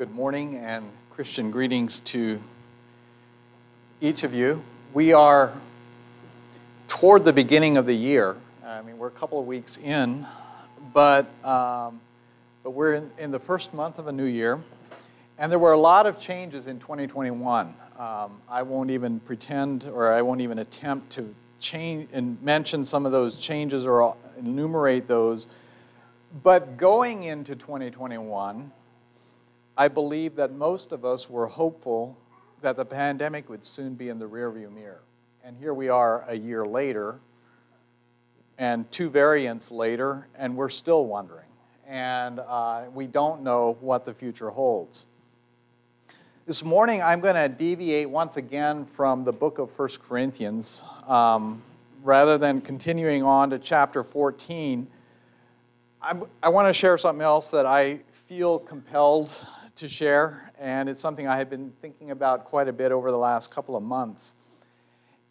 Good morning and Christian greetings to each of you. We are toward the beginning of the year. I mean, we're a couple of weeks in, but, um, but we're in, in, the first month of a new year. And there were a lot of changes in 2021. Um, I won't even pretend or I won't even attempt to change and mention some of those changes or enumerate those. But going into 2021, I believe that most of us were hopeful that the pandemic would soon be in the rearview mirror. And here we are a year later, and two variants later, and we're still wondering. And uh, we don't know what the future holds. This morning, I'm going to deviate once again from the book of 1 Corinthians. Um, rather than continuing on to chapter 14, I'm, I want to share something else that I feel compelled to share, and it's something I have been thinking about quite a bit over the last couple of months.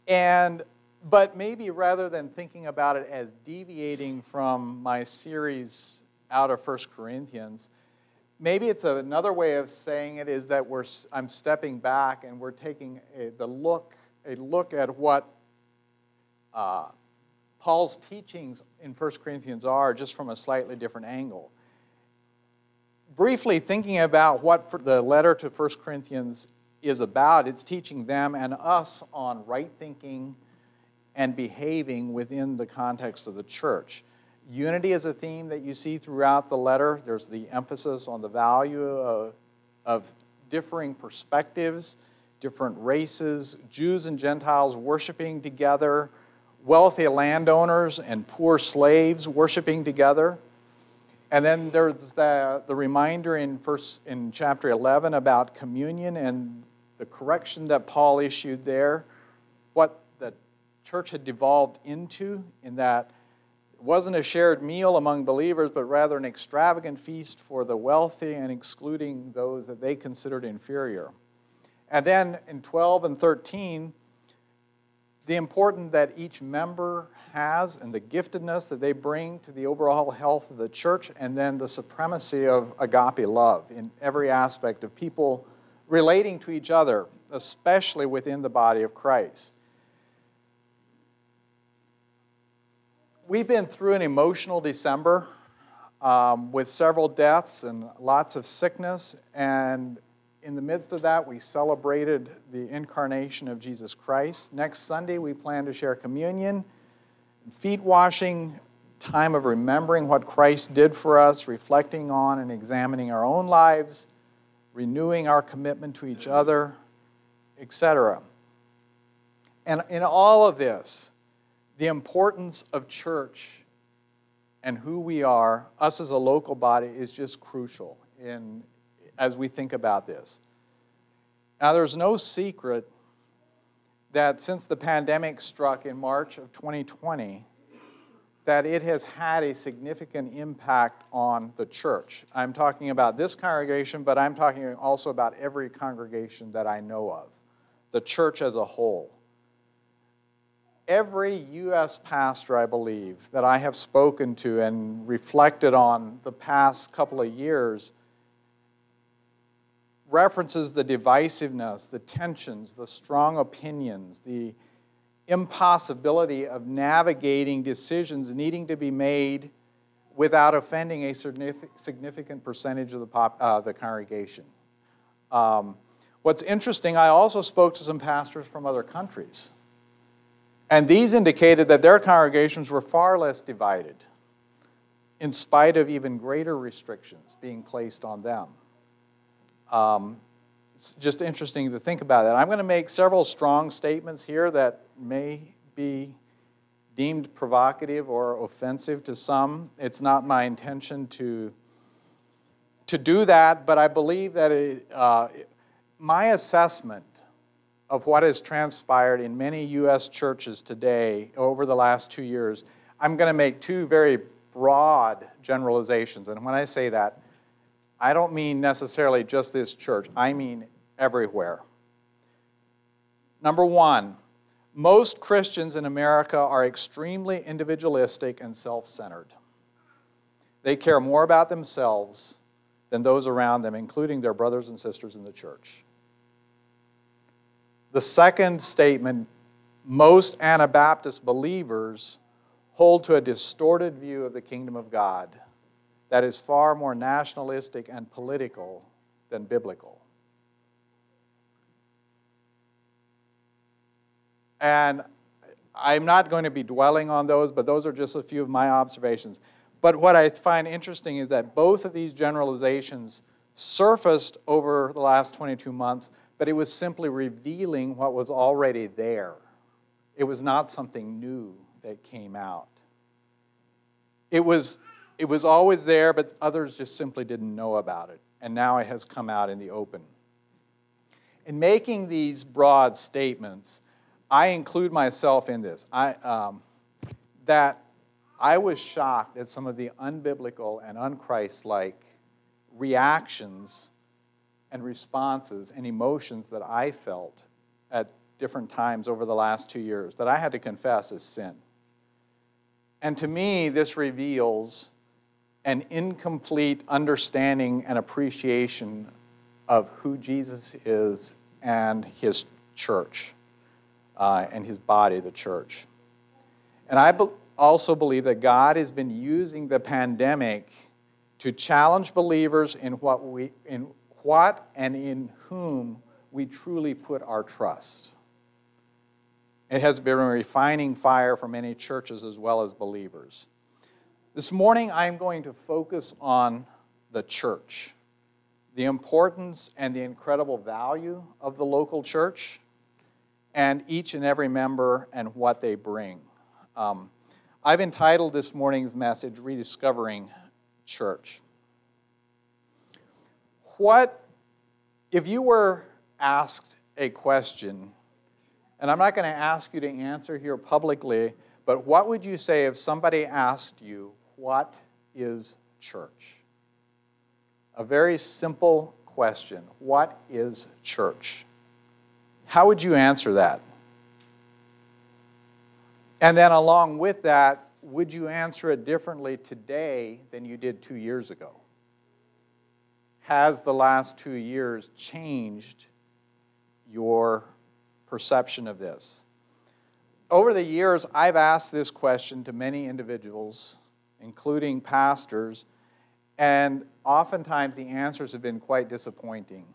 And but maybe rather than thinking about it as deviating from my series out of First Corinthians, maybe it's another way of saying it is that we're I'm stepping back and we're taking a, the look a look at what uh, Paul's teachings in 1 Corinthians are just from a slightly different angle briefly thinking about what the letter to 1 Corinthians is about, it's teaching them and us on right thinking and behaving within the context of the church. Unity is a theme that you see throughout the letter. There's the emphasis on the value of, of differing perspectives, different races, Jews and Gentiles worshiping together, wealthy landowners and poor slaves worshiping together. And then there's the, the reminder in, first, in chapter 11 about communion and the correction that Paul issued there, what the church had devolved into, in that it wasn't a shared meal among believers, but rather an extravagant feast for the wealthy and excluding those that they considered inferior. And then in 12 and 13, the importance that each member has and the giftedness that they bring to the overall health of the church, and then the supremacy of agape love in every aspect of people relating to each other, especially within the body of Christ. We've been through an emotional December um, with several deaths and lots of sickness, and in the midst of that, we celebrated the incarnation of Jesus Christ. Next Sunday, we plan to share communion, feet washing, time of remembering what Christ did for us, reflecting on and examining our own lives, renewing our commitment to each other, etc. And in all of this, the importance of church and who we are, us as a local body, is just crucial in, as we think about this. Now, there's no secret that since the pandemic struck in March of 2020, that it has had a significant impact on the church. I'm talking about this congregation, but I'm talking also about every congregation that I know of, the church as a whole. Every U.S. pastor, I believe, that I have spoken to and reflected on the past couple of years references the divisiveness, the tensions, the strong opinions, the impossibility of navigating decisions needing to be made without offending a significant percentage of the, pop, uh, the congregation. Um, what's interesting, I also spoke to some pastors from other countries, and these indicated that their congregations were far less divided, in spite of even greater restrictions being placed on them. Um, it's just interesting to think about that. I'm going to make several strong statements here that may be deemed provocative or offensive to some. It's not my intention to, to do that, but I believe that it, uh, my assessment of what has transpired in many U.S. churches today over the last two years, I'm going to make two very broad generalizations. And when I say that, I don't mean necessarily just this church, I mean everywhere. Number one, most Christians in America are extremely individualistic and self centered. They care more about themselves than those around them, including their brothers and sisters in the church. The second statement most Anabaptist believers hold to a distorted view of the kingdom of God that is far more nationalistic and political than biblical. And I'm not going to be dwelling on those, but those are just a few of my observations. But what I find interesting is that both of these generalizations surfaced over the last 22 months, but it was simply revealing what was already there. It was not something new that came out. It was, it was always there, but others just simply didn't know about it. And now it has come out in the open. In making these broad statements, I include myself in this. I, um, that I was shocked at some of the unbiblical and unchristlike reactions and responses and emotions that I felt at different times over the last two years that I had to confess as sin. And to me, this reveals an incomplete understanding and appreciation of who Jesus is and his church uh, and his body, the church. And I be- also believe that God has been using the pandemic to challenge believers in what, we, in what and in whom we truly put our trust. It has been a refining fire for many churches as well as believers. This morning, I'm going to focus on the church, the importance and the incredible value of the local church, and each and every member and what they bring. Um, I've entitled this morning's message Rediscovering Church. What, if you were asked a question, and I'm not going to ask you to answer here publicly, but what would you say if somebody asked you, What is church? A very simple question What is church? How would you answer that? And then, along with that, would you answer it differently today than you did two years ago? Has the last two years changed your perception of this? Over the years, I've asked this question to many individuals, including pastors, and oftentimes the answers have been quite disappointing.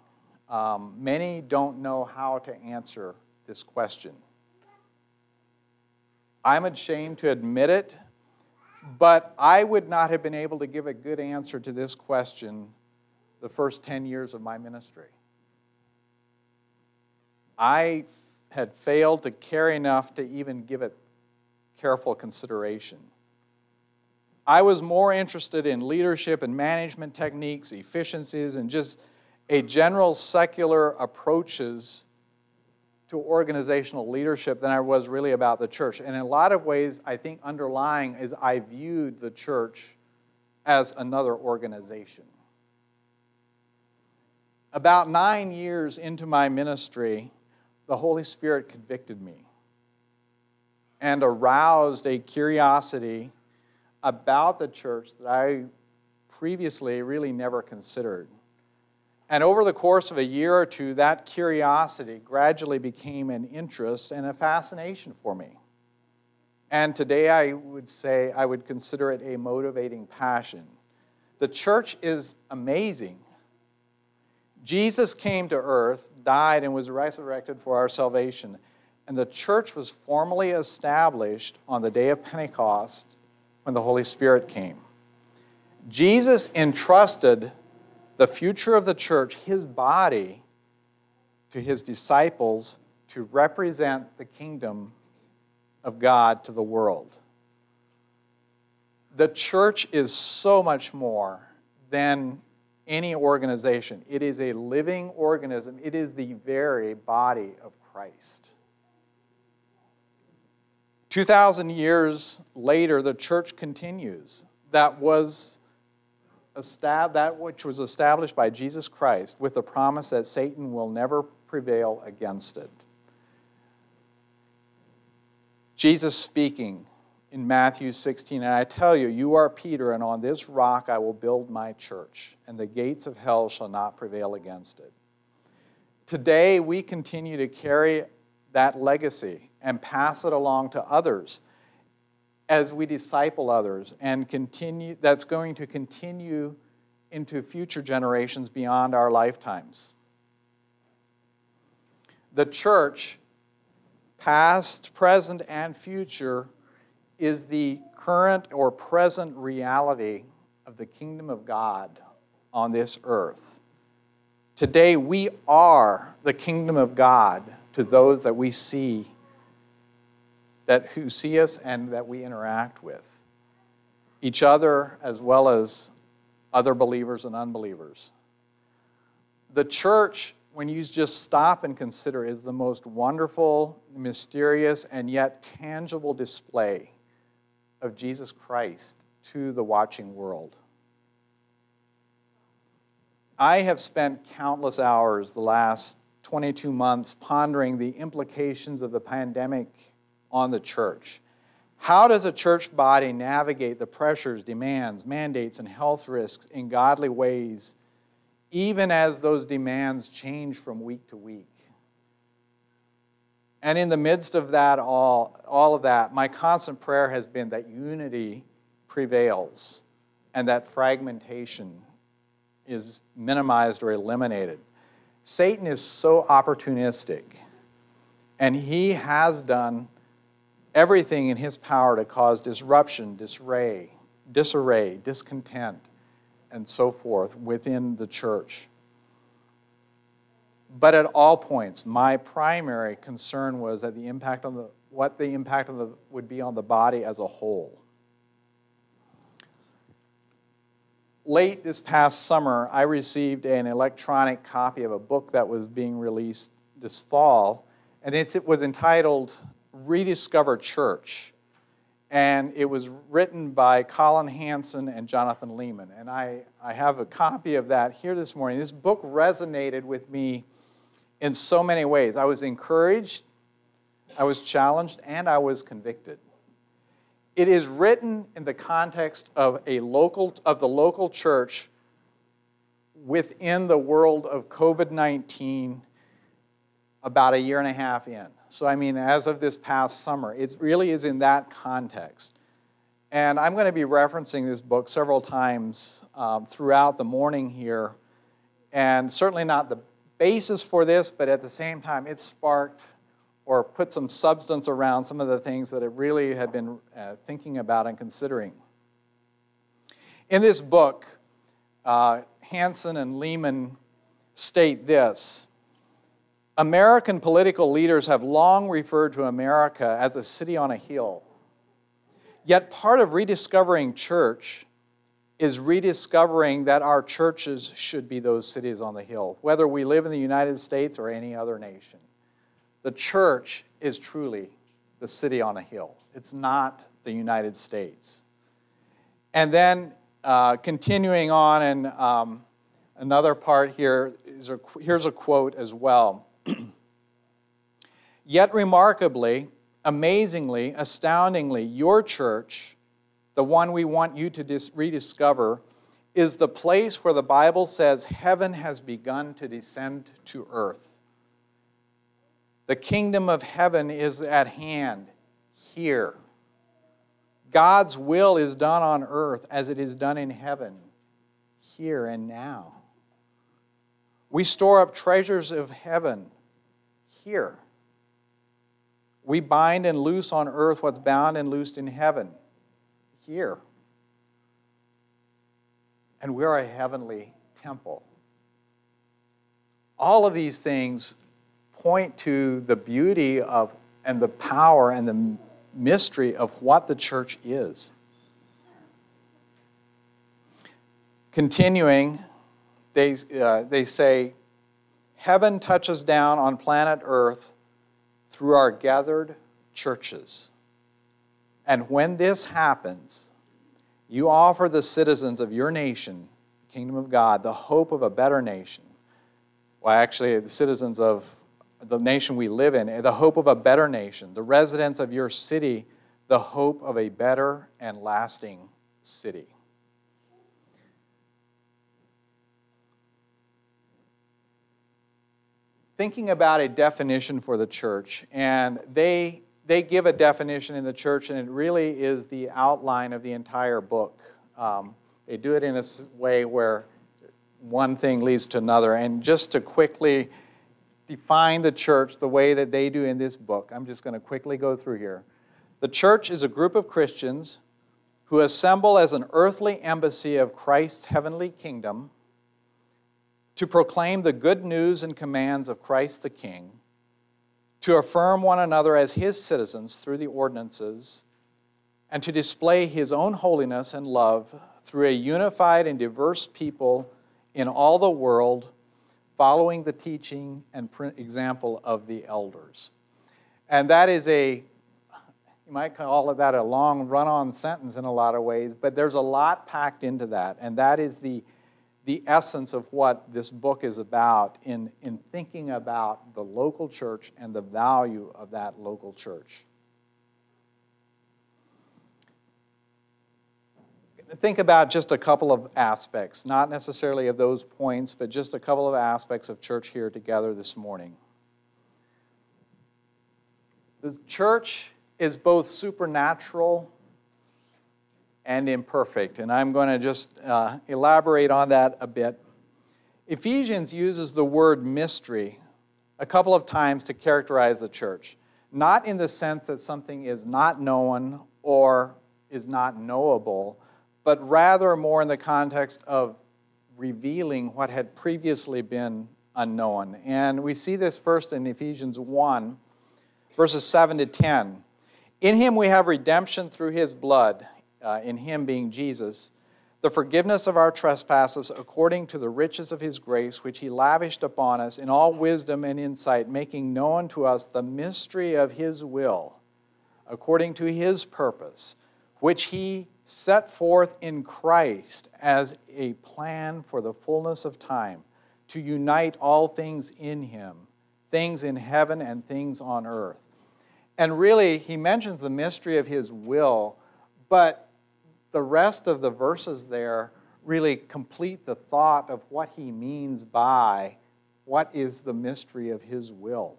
Um, many don't know how to answer this question. I'm ashamed to admit it, but I would not have been able to give a good answer to this question the first 10 years of my ministry. I had failed to care enough to even give it careful consideration. I was more interested in leadership and management techniques, efficiencies, and just a general secular approaches to organizational leadership than I was really about the church. And in a lot of ways, I think underlying is I viewed the church as another organization. About nine years into my ministry, the Holy Spirit convicted me and aroused a curiosity about the church that I previously really never considered. And over the course of a year or two, that curiosity gradually became an interest and a fascination for me. And today I would say I would consider it a motivating passion. The church is amazing. Jesus came to earth, died, and was resurrected for our salvation. And the church was formally established on the day of Pentecost when the Holy Spirit came. Jesus entrusted the future of the church, his body, to his disciples to represent the kingdom of God to the world. The church is so much more than any organization. It is a living organism, it is the very body of Christ. 2,000 years later, the church continues. That was that which was established by Jesus Christ with the promise that Satan will never prevail against it. Jesus speaking in Matthew 16, and I tell you, you are Peter, and on this rock I will build my church, and the gates of hell shall not prevail against it. Today, we continue to carry that legacy and pass it along to others as we disciple others and continue that's going to continue into future generations beyond our lifetimes. The church past present and future is the current or present reality of the kingdom of god on this earth. Today we are the kingdom of god to those that we see that who see us and that we interact with each other as well as other believers and unbelievers. The church, when you just stop and consider, is the most wonderful, mysterious, and yet tangible display of Jesus Christ to the watching world. I have spent countless hours the last 22 months pondering the implications of the pandemic on the church. How does a church body navigate the pressures, demands, mandates, and health risks in godly ways, even as those demands change from week to week? And in the midst of that, all, all of that, my constant prayer has been that unity prevails and that fragmentation is minimized or eliminated. Satan is so opportunistic, and he has done everything in his power to cause disruption, disarray, disarray, discontent, and so forth within the church. But at all points, my primary concern was that the impact on the what the impact on the, would be on the body as a whole. Late this past summer, I received an electronic copy of a book that was being released this fall, and it was entitled Rediscover Church. And it was written by Collin Hansen and Jonathan Leeman. And I, I have a copy of that here this morning. This book resonated with me in so many ways. I was encouraged, I was challenged, and I was convicted. It is written in the context of a local of the local church within the world of COVID-19 about a year and a half in. So, I mean, as of this past summer, it really is in that context. And I'm going to be referencing this book several times um, throughout the morning here. And certainly not the basis for this, but at the same time, it sparked or put some substance around some of the things that I really had been uh, thinking about and considering. In this book, uh, Hansen and Leeman state this American political leaders have long referred to America as a city on a hill. Yet part of rediscovering church is rediscovering that our churches should be those cities on the hill, whether we live in the United States or any other nation. The church is truly the city on a hill, it's not the United States. And then uh, continuing on, and um, another part here is a, here's a quote as well. Yet, remarkably, amazingly, astoundingly, your church, the one we want you to dis- rediscover, is the place where the Bible says heaven has begun to descend to earth. The kingdom of heaven is at hand here. God's will is done on earth as it is done in heaven, here and now. We store up treasures of heaven here. We bind and loose on earth what's bound and loosed in heaven here. And we're a heavenly temple. All of these things point to the beauty of and the power and the mystery of what the church is. Continuing, they, uh, they say, Heaven touches down on planet Earth through our gathered churches. And when this happens, you offer the citizens of your nation, kingdom of God, the hope of a better nation. Well, actually, the citizens of the nation we live in, the hope of a better nation, the residents of your city, the hope of a better and lasting city. Thinking about a definition for the church, and they, they give a definition in the church, and it really is the outline of the entire book. Um, they do it in a way where one thing leads to another. And just to quickly define the church the way that they do in this book, I'm just going to quickly go through here. The church is a group of Christians who assemble as an earthly embassy of Christ's heavenly kingdom to proclaim the good news and commands of Christ the King, to affirm one another as his citizens through the ordinances, and to display his own holiness and love through a unified and diverse people in all the world, following the teaching and example of the elders. And that is a, you might call it that a long run on sentence in a lot of ways, but there's a lot packed into that. And that is the, the essence of what this book is about in, in thinking about the local church and the value of that local church. think about just a couple of aspects, not necessarily of those points, but just a couple of aspects of church here together this morning. The church is both supernatural and imperfect, and I'm going to just uh, elaborate on that a bit. Ephesians uses the word mystery a couple of times to characterize the church, not in the sense that something is not known or is not knowable but rather more in the context of revealing what had previously been unknown. And we see this first in Ephesians 1, verses 7 to 10. In him we have redemption through his blood, uh, in him being Jesus, the forgiveness of our trespasses according to the riches of his grace, which he lavished upon us in all wisdom and insight, making known to us the mystery of his will, according to his purpose, which he set forth in Christ as a plan for the fullness of time to unite all things in Him, things in heaven and things on earth. And really, he mentions the mystery of His will, but the rest of the verses there really complete the thought of what he means by what is the mystery of His will.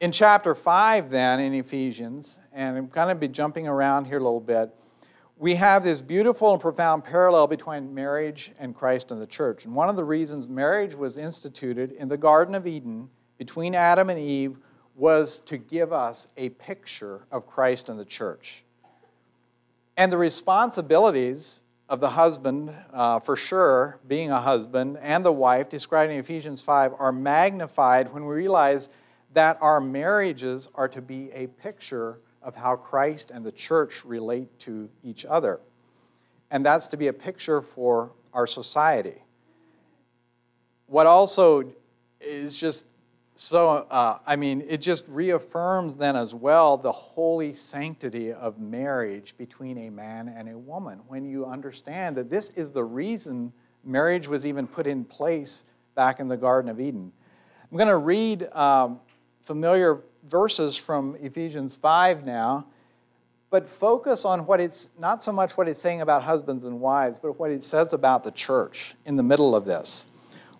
In chapter 5, then, in Ephesians, and I'm going to be jumping around here a little bit, we have this beautiful and profound parallel between marriage and Christ and the church. And one of the reasons marriage was instituted in the Garden of Eden between Adam and Eve was to give us a picture of Christ and the church. And the responsibilities of the husband, uh, for sure, being a husband, and the wife, described in Ephesians 5, are magnified when we realize that our marriages are to be a picture of how Christ and the church relate to each other. And that's to be a picture for our society. What also is just so, uh, I mean, it just reaffirms then as well the holy sanctity of marriage between a man and a woman when you understand that this is the reason marriage was even put in place back in the Garden of Eden. I'm going to read um, familiar verses from Ephesians 5 now, but focus on what it's not so much what it's saying about husbands and wives, but what it says about the church in the middle of this.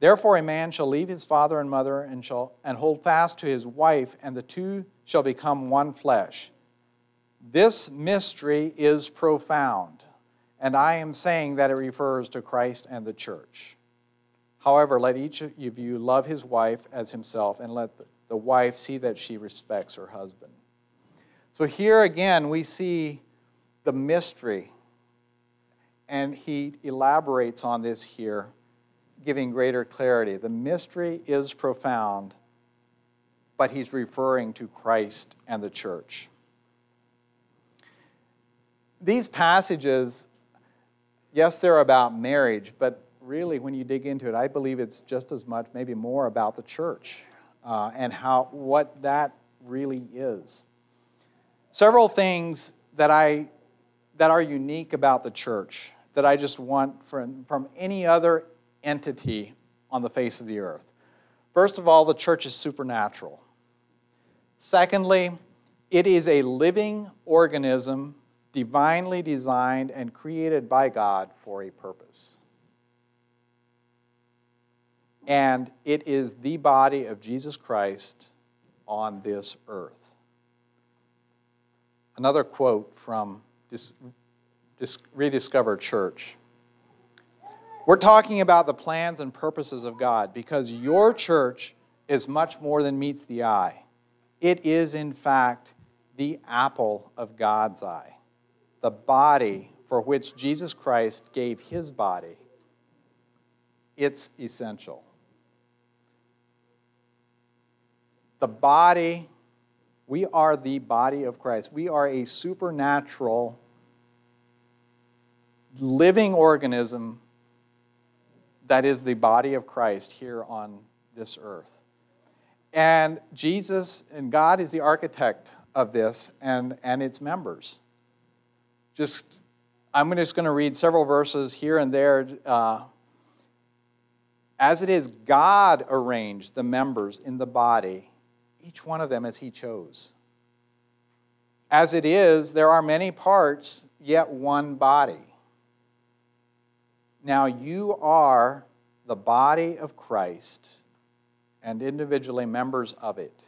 Therefore, a man shall leave his father and mother and, shall, and hold fast to his wife, and the two shall become one flesh. This mystery is profound, and I am saying that it refers to Christ and the church. However, let each of you love his wife as himself, and let the wife see that she respects her husband. So here again, we see the mystery, and he elaborates on this here, giving greater clarity. The mystery is profound, but he's referring to Christ and the church. These passages, yes, they're about marriage, but really, when you dig into it, I believe it's just as much, maybe more, about the church uh, and how what that really is. Several things that I that are unique about the church that I just want from, from any other entity on the face of the earth. First of all, the church is supernatural. Secondly, it is a living organism divinely designed and created by God for a purpose. And it is the body of Jesus Christ on this earth. Another quote from Dis- Dis- Rediscover Church. We're talking about the plans and purposes of God because your church is much more than meets the eye. It is, in fact, the apple of God's eye, the body for which Jesus Christ gave his body. It's essential. The body we are the body of Christ. We are a supernatural living organism that is the body of Christ here on this earth. And Jesus and God is the architect of this and, and its members. Just, I'm just going to read several verses here and there. Uh, as it is, God arranged the members in the body each one of them as He chose. As it is, there are many parts, yet one body. Now you are the body of Christ and individually members of it.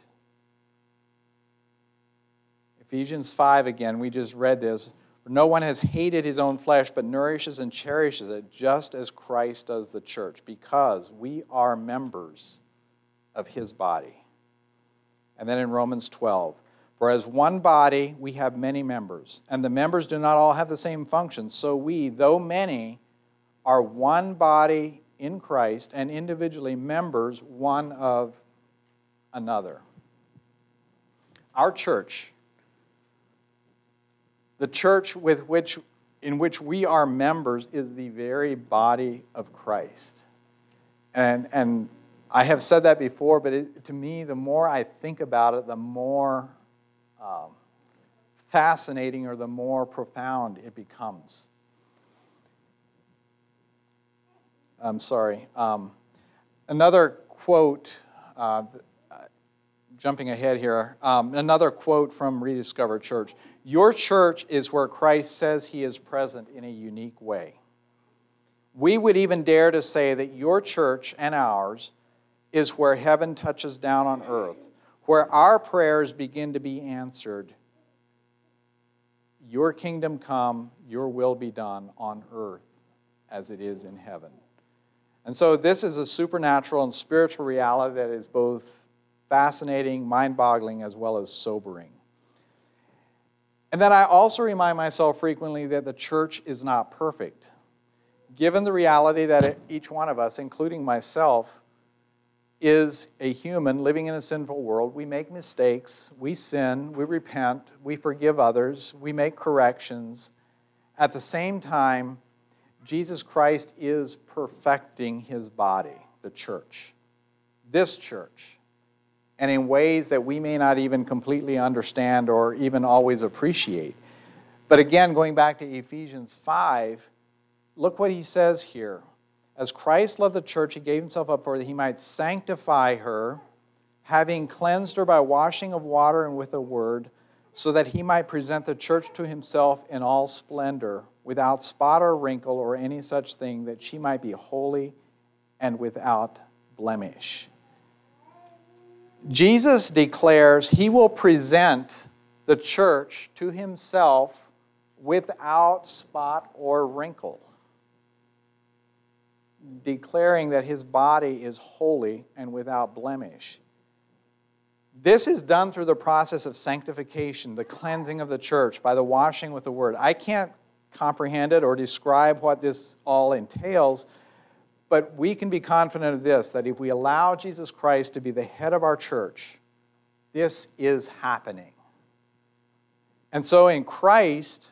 Ephesians 5 again, we just read this. No one has hated his own flesh, but nourishes and cherishes it, just as Christ does the church, because we are members of his body. And then in Romans 12, for as one body we have many members, and the members do not all have the same function. So we, though many, are one body in Christ and individually members one of another. Our church, the church with which, in which we are members, is the very body of Christ. And, and I have said that before, but it, to me, the more I think about it, the more um, fascinating or the more profound it becomes. I'm sorry. Um, another quote, uh, jumping ahead here, um, another quote from Rediscover Church Your church is where Christ says he is present in a unique way. We would even dare to say that your church and ours is where heaven touches down on earth, where our prayers begin to be answered. Your kingdom come, your will be done on earth as it is in heaven. And so, this is a supernatural and spiritual reality that is both fascinating, mind boggling, as well as sobering. And then I also remind myself frequently that the church is not perfect. Given the reality that each one of us, including myself, is a human living in a sinful world. We make mistakes, we sin, we repent, we forgive others, we make corrections. At the same time, Jesus Christ is perfecting his body, the church, this church, and in ways that we may not even completely understand or even always appreciate. But again, going back to Ephesians 5, look what he says here. As Christ loved the church, he gave himself up for that he might sanctify her, having cleansed her by washing of water and with the word, so that he might present the church to himself in all splendor, without spot or wrinkle or any such thing, that she might be holy and without blemish. Jesus declares he will present the church to himself without spot or wrinkle. declaring that his body is holy and without blemish. This is done through the process of sanctification, the cleansing of the church by the washing with the word. I can't comprehend it or describe what this all entails, but we can be confident of this that if we allow Jesus Christ to be the head of our church, this is happening. And so in Christ,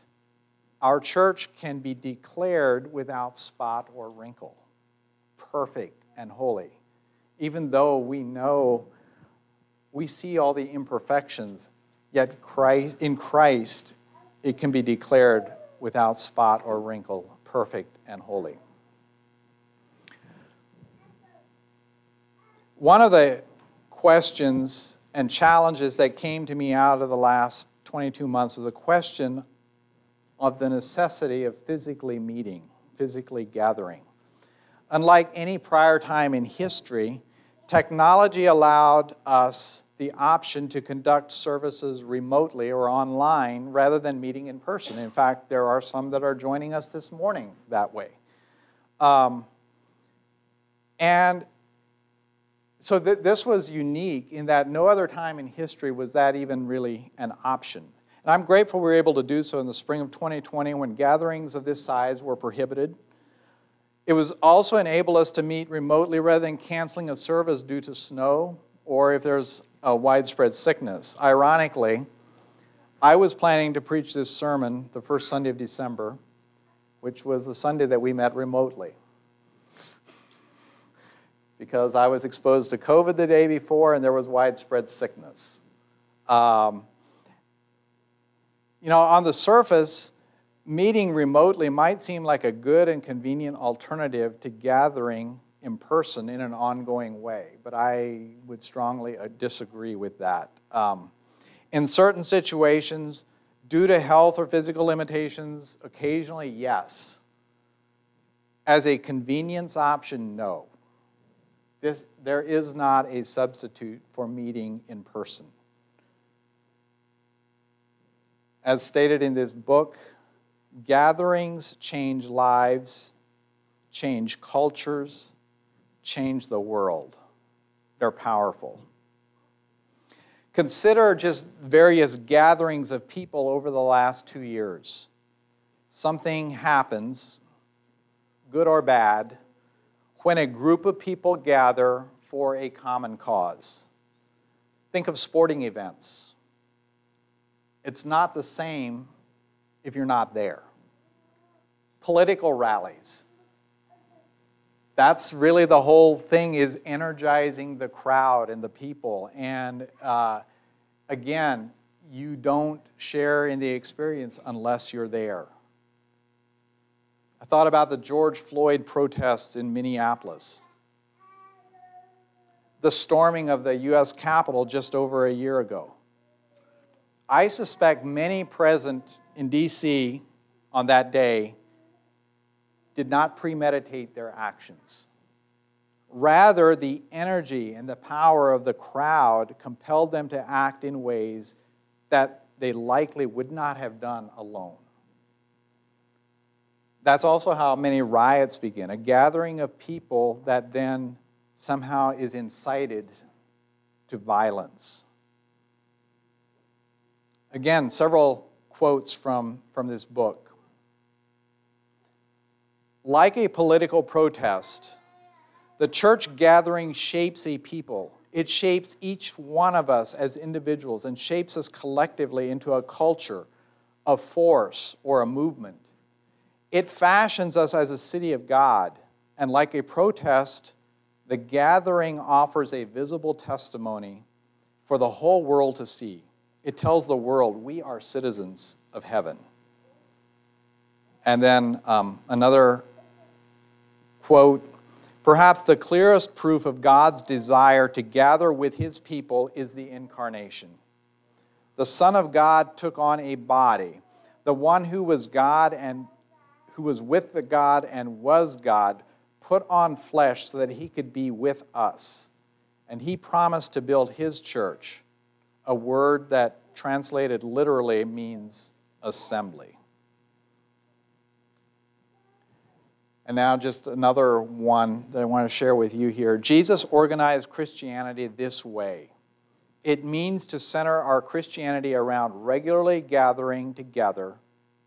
our church can be declared without spot or wrinkle, perfect and holy, even though we know we see all the imperfections, yet Christ, in Christ it can be declared without spot or wrinkle, perfect and holy. One of the questions and challenges that came to me out of the last 22 months was the question of the necessity of physically meeting, physically gathering. Unlike any prior time in history, technology allowed us the option to conduct services remotely or online rather than meeting in person. In fact, there are some that are joining us this morning that way. Um, and so th- this was unique in that no other time in history was that even really an option. And I'm grateful we were able to do so in the spring of 2020 when gatherings of this size were prohibited. It was also enabled us to meet remotely rather than canceling a service due to snow or if there's a widespread sickness. Ironically, I was planning to preach this sermon the first Sunday of December, which was the Sunday that we met remotely. Because I was exposed to COVID the day before and there was widespread sickness. Um, you know, on the surface, meeting remotely might seem like a good and convenient alternative to gathering in person in an ongoing way, but I would strongly uh, disagree with that. Um, in certain situations, due to health or physical limitations, occasionally, yes. As a convenience option, no. This, there is not a substitute for meeting in person. As stated in this book, gatherings change lives, change cultures, change the world. They're powerful. Consider just various gatherings of people over the last two years. Something happens, good or bad, when a group of people gather for a common cause. Think of sporting events it's not the same if you're not there. Political rallies. That's really the whole thing is energizing the crowd and the people. And uh, again, you don't share in the experience unless you're there. I thought about the George Floyd protests in Minneapolis, the storming of the U.S. Capitol just over a year ago. I suspect many present in D.C. on that day did not premeditate their actions. Rather, the energy and the power of the crowd compelled them to act in ways that they likely would not have done alone. That's also how many riots begin a gathering of people that then somehow is incited to violence. Again, several quotes from, from this book. Like a political protest, the church gathering shapes a people. It shapes each one of us as individuals and shapes us collectively into a culture, a force, or a movement. It fashions us as a city of God. And like a protest, the gathering offers a visible testimony for the whole world to see it tells the world we are citizens of heaven. And then um, another quote Perhaps the clearest proof of God's desire to gather with his people is the incarnation. The Son of God took on a body. The one who was God and who was with the God and was God put on flesh so that he could be with us. And he promised to build his church a word that translated literally means assembly. And now, just another one that I want to share with you here. Jesus organized Christianity this way it means to center our Christianity around regularly gathering together,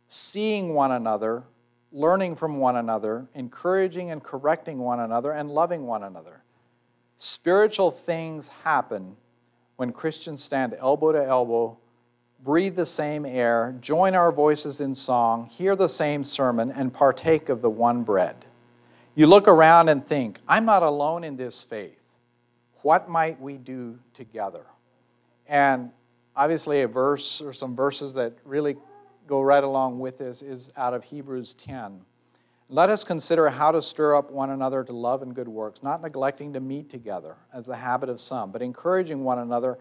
seeing one another, learning from one another, encouraging and correcting one another, and loving one another. Spiritual things happen when Christians stand elbow to elbow, breathe the same air, join our voices in song, hear the same sermon, and partake of the one bread. You look around and think, I'm not alone in this faith. What might we do together? And obviously, a verse or some verses that really go right along with this is out of Hebrews 10. Let us consider how to stir up one another to love and good works, not neglecting to meet together, as the habit of some, but encouraging one another,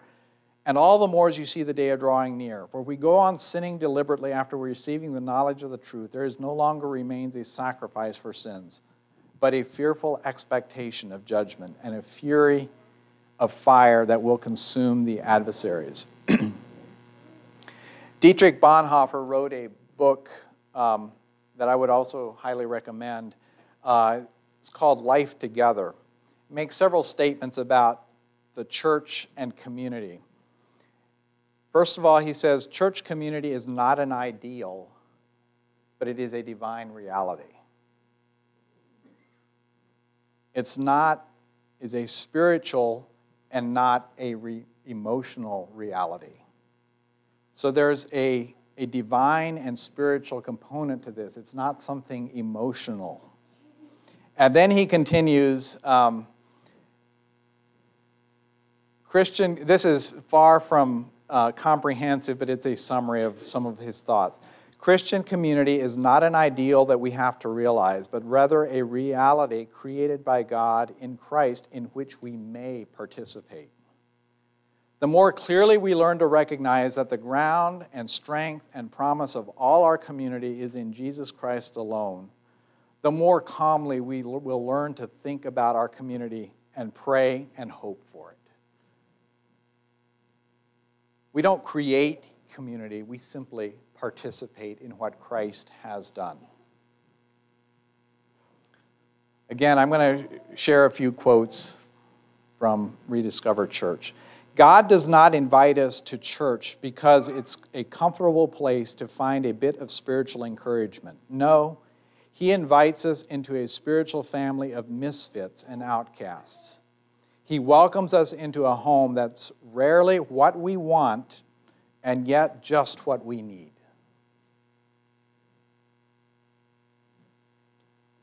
and all the more as you see the day of drawing near. For we go on sinning deliberately after receiving the knowledge of the truth, there is no longer remains a sacrifice for sins, but a fearful expectation of judgment and a fury of fire that will consume the adversaries. Dietrich Bonhoeffer wrote a book um, that I would also highly recommend. Uh, it's called Life Together. It makes several statements about the church and community. First of all, he says church community is not an ideal, but it is a divine reality. It's not, is a spiritual and not a re- emotional reality. So there's a, a divine and spiritual component to this. It's not something emotional. And then he continues um, Christian, this is far from uh, comprehensive, but it's a summary of some of his thoughts. Christian community is not an ideal that we have to realize, but rather a reality created by God in Christ in which we may participate the more clearly we learn to recognize that the ground and strength and promise of all our community is in Jesus Christ alone, the more calmly we will learn to think about our community and pray and hope for it. We don't create community, we simply participate in what Christ has done. Again, I'm going to share a few quotes from Rediscover Church. God does not invite us to church because it's a comfortable place to find a bit of spiritual encouragement. No, He invites us into a spiritual family of misfits and outcasts. He welcomes us into a home that's rarely what we want and yet just what we need.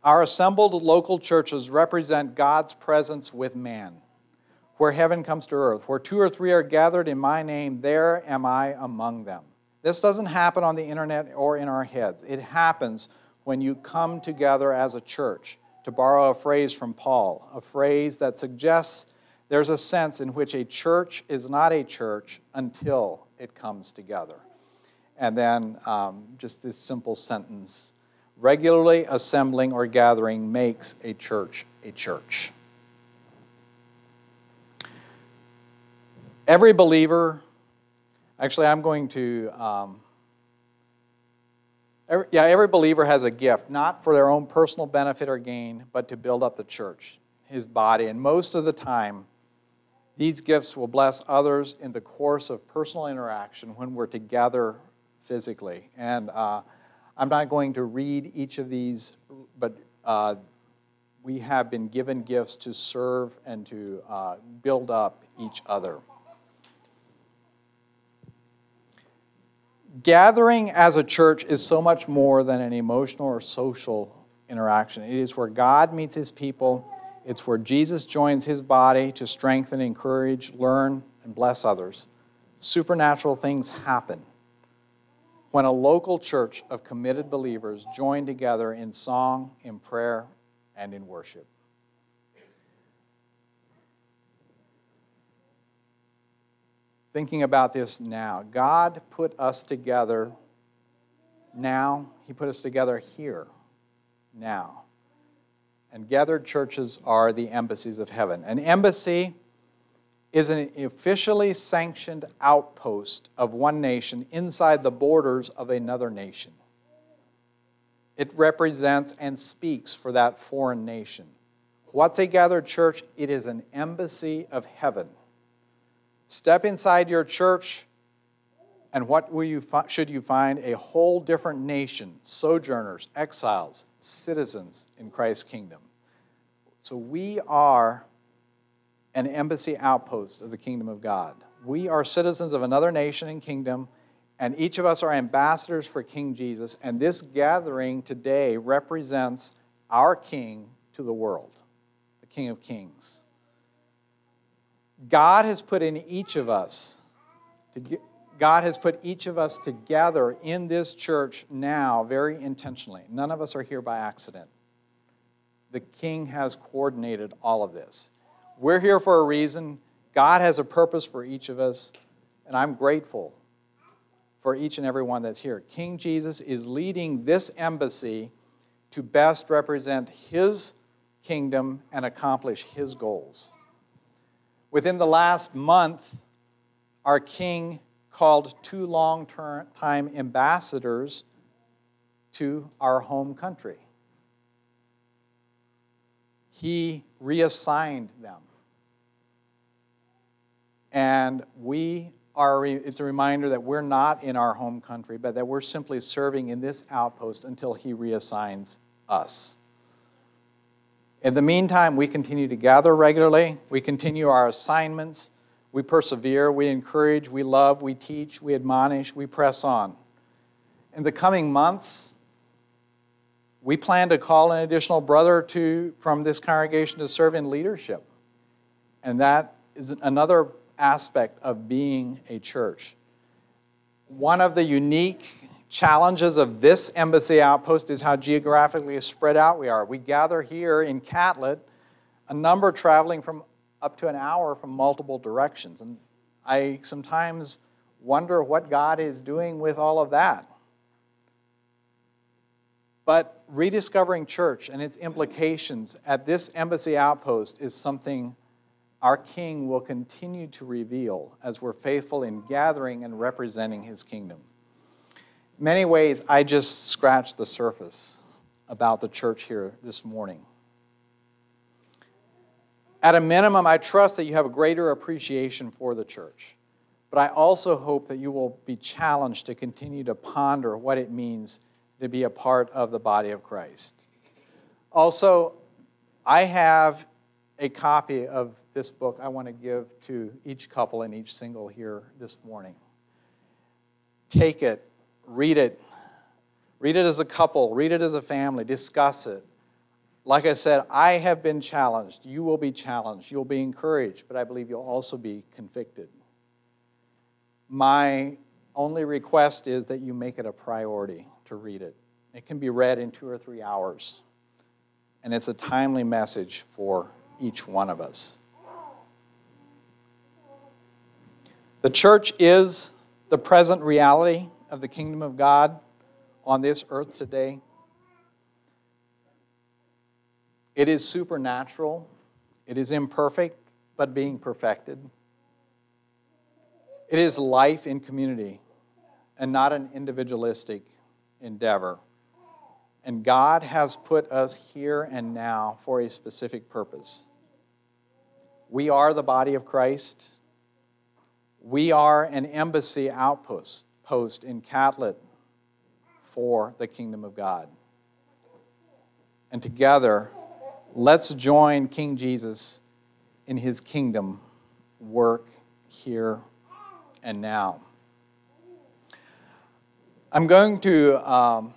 Our assembled local churches represent God's presence with man where heaven comes to earth. Where two or three are gathered in my name, there am I among them. This doesn't happen on the internet or in our heads. It happens when you come together as a church. To borrow a phrase from Paul, a phrase that suggests there's a sense in which a church is not a church until it comes together. And then um, just this simple sentence regularly assembling or gathering makes a church a church. Every believer, actually, I'm going to, um, every, yeah, every believer has a gift, not for their own personal benefit or gain, but to build up the church, his body. And most of the time, these gifts will bless others in the course of personal interaction when we're together physically. And uh, I'm not going to read each of these, but uh, we have been given gifts to serve and to uh, build up each other. gathering as a church is so much more than an emotional or social interaction. It is where God meets his people, it's where Jesus joins his body to strengthen, encourage, learn, and bless others. Supernatural things happen when a local church of committed believers join together in song, in prayer, and in worship. thinking about this now. God put us together now, He put us together here now. And gathered churches are the embassies of heaven. An embassy is an officially sanctioned outpost of one nation inside the borders of another nation. It represents and speaks for that foreign nation. What's a gathered church? It is an embassy of heaven. Step inside your church, and what will you fi- should you find? A whole different nation, sojourners, exiles, citizens in Christ's kingdom. So we are an embassy outpost of the kingdom of God. We are citizens of another nation and kingdom, and each of us are ambassadors for King Jesus. And this gathering today represents our King to the world, the King of Kings. God has put in each of us, God has put each of us together in this church now very intentionally. None of us are here by accident. The King has coordinated all of this. We're here for a reason. God has a purpose for each of us, and I'm grateful for each and every one that's here. King Jesus is leading this embassy to best represent His kingdom and accomplish His goals. Within the last month, our King called two long time ambassadors to our home country. He reassigned them. And we are, it's a reminder that we're not in our home country, but that we're simply serving in this outpost until He reassigns us. In the meantime, we continue to gather regularly, we continue our assignments, we persevere, we encourage, we love, we teach, we admonish, we press on. In the coming months, we plan to call an additional brother to, from this congregation to serve in leadership. And that is another aspect of being a church. One of the unique challenges of this embassy outpost is how geographically spread out we are. We gather here in Catlett, a number traveling from up to an hour from multiple directions. And I sometimes wonder what God is doing with all of that. But rediscovering church and its implications at this embassy outpost is something our King will continue to reveal as we're faithful in gathering and representing his kingdom. In many ways, I just scratched the surface about the church here this morning. At a minimum, I trust that you have a greater appreciation for the church. But I also hope that you will be challenged to continue to ponder what it means to be a part of the body of Christ. Also, I have a copy of this book I want to give to each couple and each single here this morning. Take it, read it. Read it as a couple, read it as a family, discuss it. Like I said, I have been challenged. You will be challenged. You'll be encouraged, but I believe you'll also be convicted. My only request is that you make it a priority to read it. It can be read in two or three hours, and it's a timely message for each one of us. The church is the present reality of the kingdom of God on this earth today. It is supernatural, it is imperfect, but being perfected. It is life in community and not an individualistic endeavor. And God has put us here and now for a specific purpose. We are the body of Christ. We are an embassy outpost post in Catlett for the kingdom of God. And together, let's join King Jesus in his kingdom work here and now. I'm going to um,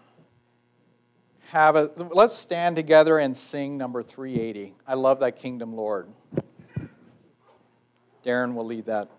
have a, let's stand together and sing number 380. I love that kingdom, Lord. Darren will lead that.